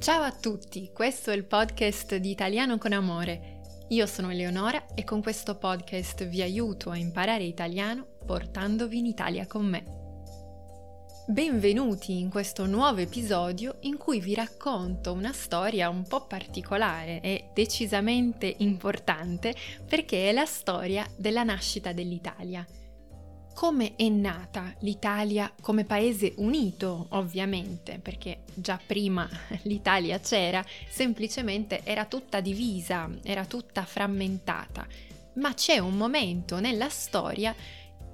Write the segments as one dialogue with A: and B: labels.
A: Ciao a tutti, questo è il podcast di Italiano con Amore. Io sono Eleonora e con questo podcast vi aiuto a imparare italiano portandovi in Italia con me. Benvenuti in questo nuovo episodio in cui vi racconto una storia un po' particolare e decisamente importante perché è la storia della nascita dell'Italia come è nata l'Italia come paese unito, ovviamente, perché già prima l'Italia c'era, semplicemente era tutta divisa, era tutta frammentata. Ma c'è un momento nella storia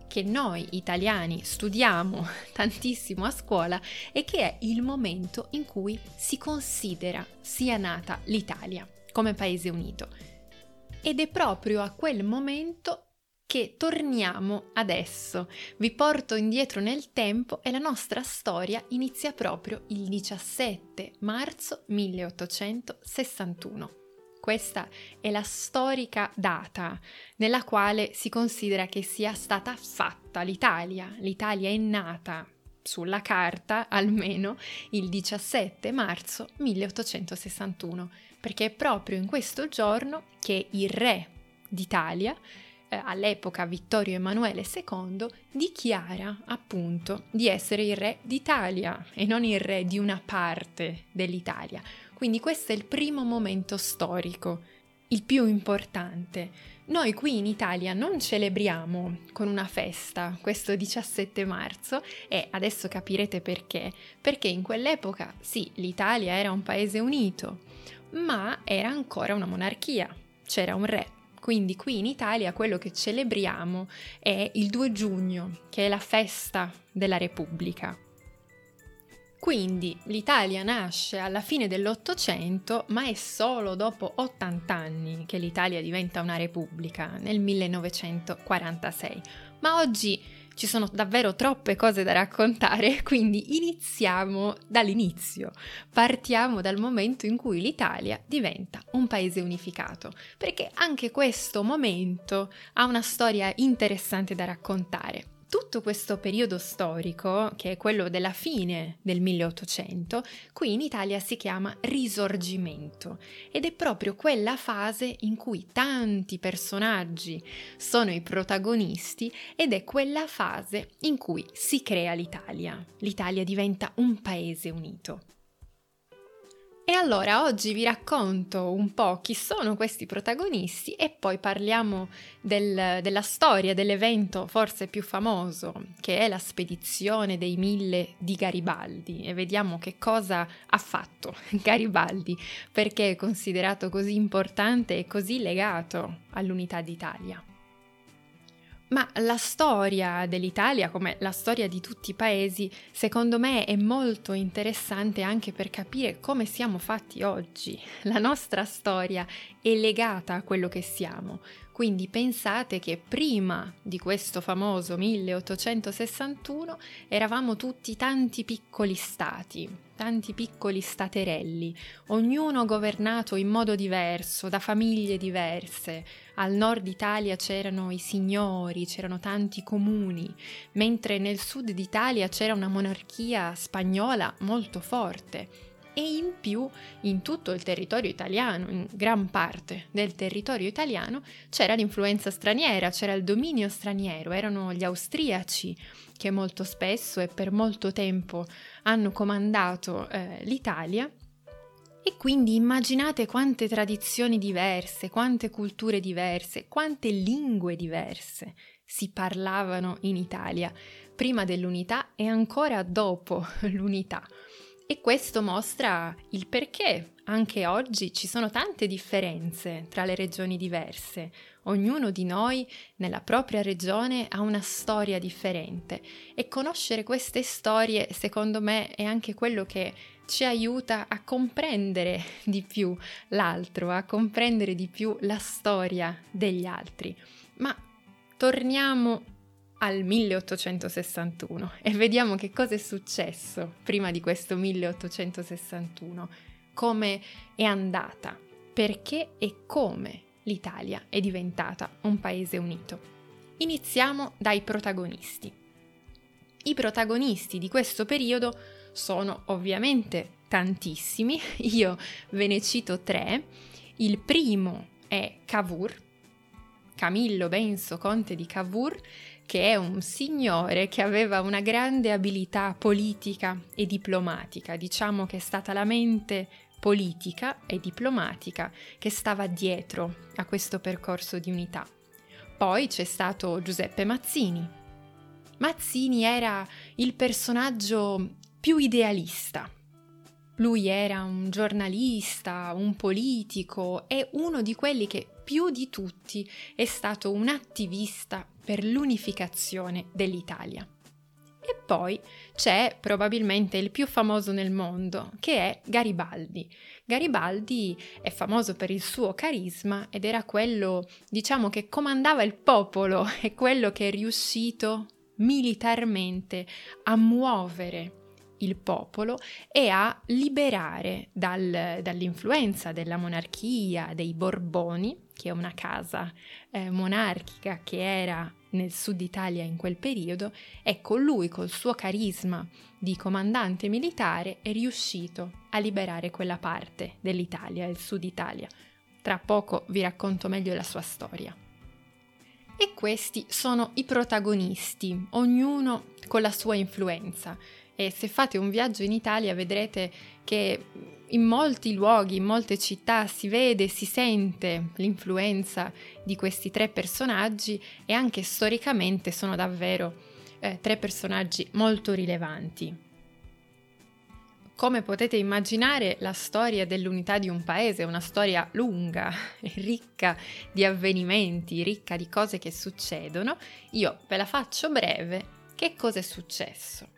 A: che noi italiani studiamo tantissimo a scuola e che è il momento in cui si considera sia nata l'Italia come paese unito. Ed è proprio a quel momento che torniamo adesso. Vi porto indietro nel tempo e la nostra storia inizia proprio il 17 marzo 1861. Questa è la storica data nella quale si considera che sia stata fatta l'Italia. L'Italia è nata sulla carta almeno il 17 marzo 1861, perché è proprio in questo giorno che il re d'Italia eh, all'epoca Vittorio Emanuele II, dichiara appunto di essere il re d'Italia e non il re di una parte dell'Italia. Quindi questo è il primo momento storico, il più importante. Noi qui in Italia non celebriamo con una festa questo 17 marzo e adesso capirete perché. Perché in quell'epoca sì, l'Italia era un paese unito, ma era ancora una monarchia, c'era un re quindi qui in Italia quello che celebriamo è il 2 giugno, che è la festa della Repubblica. Quindi l'Italia nasce alla fine dell'Ottocento, ma è solo dopo 80 anni che l'Italia diventa una repubblica, nel 1946. Ma oggi ci sono davvero troppe cose da raccontare, quindi iniziamo dall'inizio. Partiamo dal momento in cui l'Italia diventa un paese unificato, perché anche questo momento ha una storia interessante da raccontare tutto questo periodo storico, che è quello della fine del 1800, qui in Italia si chiama risorgimento ed è proprio quella fase in cui tanti personaggi sono i protagonisti ed è quella fase in cui si crea l'Italia. L'Italia diventa un paese unito. E allora oggi vi racconto un po' chi sono questi protagonisti e poi parliamo del, della storia dell'evento forse più famoso, che è la spedizione dei mille di Garibaldi e vediamo che cosa ha fatto Garibaldi, perché è considerato così importante e così legato all'unità d'Italia. Ma la storia dell'Italia, come la storia di tutti i paesi, secondo me è molto interessante anche per capire come siamo fatti oggi. La nostra storia è legata a quello che siamo. Quindi pensate che prima di questo famoso 1861 eravamo tutti tanti piccoli stati, tanti piccoli staterelli, ognuno governato in modo diverso, da famiglie diverse. Al nord Italia c'erano i signori, c'erano tanti comuni, mentre nel sud d'Italia c'era una monarchia spagnola molto forte e in più in tutto il territorio italiano, in gran parte del territorio italiano, c'era l'influenza straniera, c'era il dominio straniero, erano gli austriaci che molto spesso e per molto tempo hanno comandato eh, l'Italia. E quindi immaginate quante tradizioni diverse, quante culture diverse, quante lingue diverse si parlavano in Italia, prima dell'unità e ancora dopo l'unità. E questo mostra il perché anche oggi ci sono tante differenze tra le regioni diverse. Ognuno di noi nella propria regione ha una storia differente e conoscere queste storie, secondo me, è anche quello che ci aiuta a comprendere di più l'altro, a comprendere di più la storia degli altri. Ma torniamo al 1861 e vediamo che cosa è successo prima di questo 1861, come è andata, perché e come l'Italia è diventata un paese unito. Iniziamo dai protagonisti. I protagonisti di questo periodo sono ovviamente tantissimi, io ve ne cito tre. Il primo è Cavour, Camillo Benso, conte di Cavour, che è un signore che aveva una grande abilità politica e diplomatica, diciamo che è stata la mente politica e diplomatica che stava dietro a questo percorso di unità. Poi c'è stato Giuseppe Mazzini. Mazzini era il personaggio più idealista. Lui era un giornalista, un politico e uno di quelli che più di tutti è stato un attivista per l'unificazione dell'Italia. E poi c'è probabilmente il più famoso nel mondo, che è Garibaldi. Garibaldi è famoso per il suo carisma ed era quello, diciamo, che comandava il popolo, è quello che è riuscito militarmente a muovere il popolo e a liberare dal, dall'influenza della monarchia, dei Borboni, che è una casa eh, monarchica che era nel sud Italia in quel periodo, ecco lui col suo carisma di comandante militare è riuscito a liberare quella parte dell'Italia, il sud Italia. Tra poco vi racconto meglio la sua storia. E questi sono i protagonisti, ognuno con la sua influenza e se fate un viaggio in Italia vedrete che in molti luoghi, in molte città si vede, si sente l'influenza di questi tre personaggi e anche storicamente sono davvero eh, tre personaggi molto rilevanti. Come potete immaginare, la storia dell'unità di un paese è una storia lunga, ricca di avvenimenti, ricca di cose che succedono. Io ve la faccio breve. Che cosa è successo?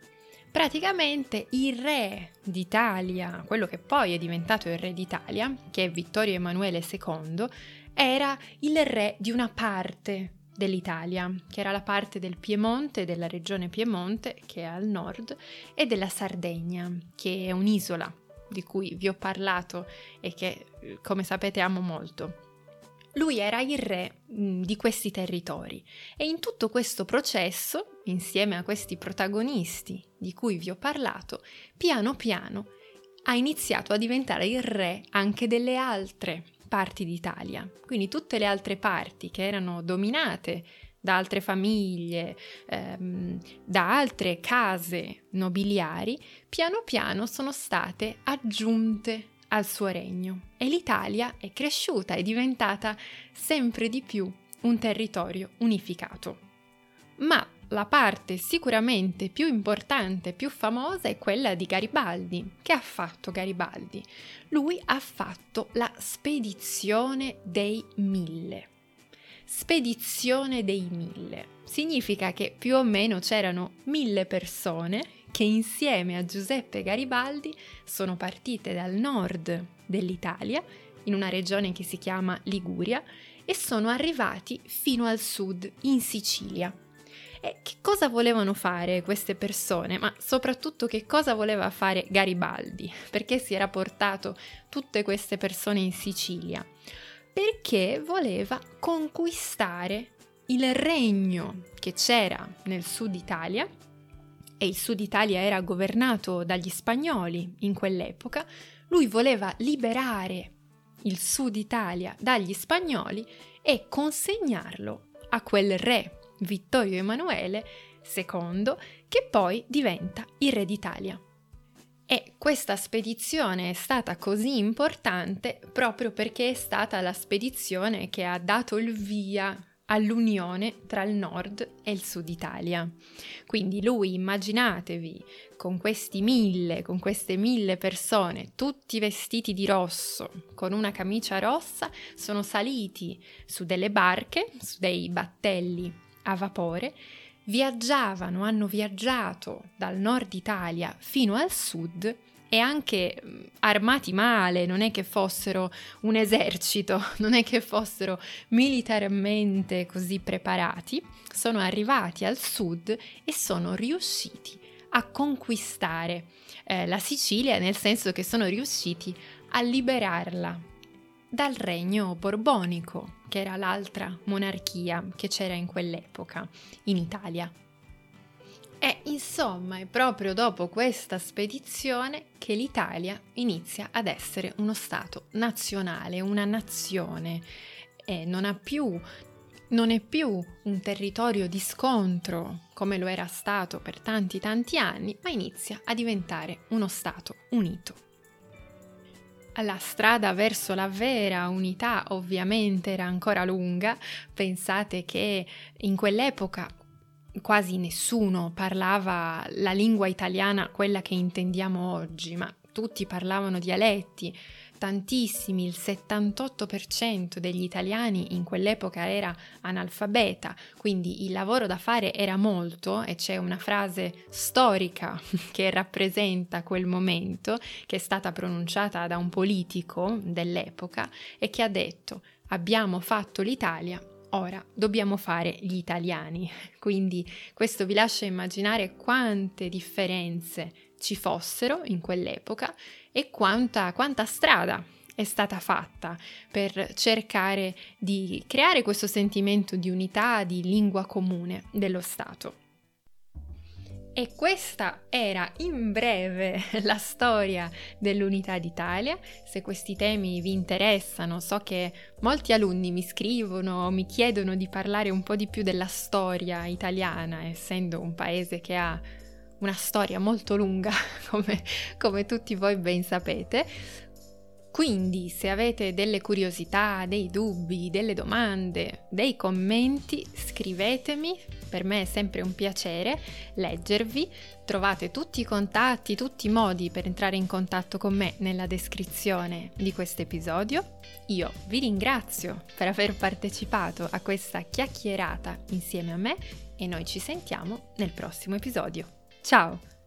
A: Praticamente il re d'Italia, quello che poi è diventato il re d'Italia, che è Vittorio Emanuele II, era il re di una parte dell'Italia, che era la parte del Piemonte, della regione Piemonte, che è al nord, e della Sardegna, che è un'isola di cui vi ho parlato e che, come sapete, amo molto. Lui era il re mh, di questi territori e in tutto questo processo, insieme a questi protagonisti di cui vi ho parlato, piano piano ha iniziato a diventare il re anche delle altre parti d'Italia. Quindi tutte le altre parti che erano dominate da altre famiglie, ehm, da altre case nobiliari, piano piano sono state aggiunte al suo regno e l'Italia è cresciuta e diventata sempre di più un territorio unificato. Ma la parte sicuramente più importante, più famosa è quella di Garibaldi. Che ha fatto Garibaldi? Lui ha fatto la spedizione dei mille. Spedizione dei mille. Significa che più o meno c'erano mille persone che insieme a Giuseppe Garibaldi sono partite dal nord dell'Italia, in una regione che si chiama Liguria, e sono arrivati fino al sud, in Sicilia. E che cosa volevano fare queste persone? Ma soprattutto che cosa voleva fare Garibaldi? Perché si era portato tutte queste persone in Sicilia? Perché voleva conquistare il regno che c'era nel sud Italia, e il sud Italia era governato dagli spagnoli in quell'epoca, lui voleva liberare il sud Italia dagli spagnoli e consegnarlo a quel re Vittorio Emanuele II che poi diventa il re d'Italia. E questa spedizione è stata così importante proprio perché è stata la spedizione che ha dato il via all'unione tra il nord e il sud Italia. Quindi lui, immaginatevi, con questi mille, con queste mille persone, tutti vestiti di rosso, con una camicia rossa, sono saliti su delle barche, su dei battelli a vapore, viaggiavano, hanno viaggiato dal nord Italia fino al sud e anche armati male, non è che fossero un esercito, non è che fossero militarmente così preparati, sono arrivati al sud e sono riusciti a conquistare eh, la Sicilia, nel senso che sono riusciti a liberarla dal regno borbonico, che era l'altra monarchia che c'era in quell'epoca in Italia. E insomma è proprio dopo questa spedizione che l'Italia inizia ad essere uno Stato nazionale, una nazione e non ha più non è più un territorio di scontro come lo era stato per tanti tanti anni, ma inizia a diventare uno Stato unito. La strada verso la vera unità ovviamente era ancora lunga, pensate che in quell'epoca quasi nessuno parlava la lingua italiana, quella che intendiamo oggi, ma tutti parlavano dialetti, tantissimi, il 78% degli italiani in quell'epoca era analfabeta, quindi il lavoro da fare era molto e c'è una frase storica che rappresenta quel momento, che è stata pronunciata da un politico dell'epoca e che ha detto abbiamo fatto l'Italia, Ora dobbiamo fare gli italiani, quindi questo vi lascia immaginare quante differenze ci fossero in quell'epoca e quanta, quanta strada è stata fatta per cercare di creare questo sentimento di unità, di lingua comune dello Stato. E questa era in breve la storia dell'Unità d'Italia. Se questi temi vi interessano, so che molti alunni mi scrivono, mi chiedono di parlare un po' di più della storia italiana, essendo un paese che ha una storia molto lunga, come, come tutti voi ben sapete. Quindi se avete delle curiosità, dei dubbi, delle domande, dei commenti, scrivetemi, per me è sempre un piacere leggervi. Trovate tutti i contatti, tutti i modi per entrare in contatto con me nella descrizione di questo episodio. Io vi ringrazio per aver partecipato a questa chiacchierata insieme a me e noi ci sentiamo nel prossimo episodio. Ciao!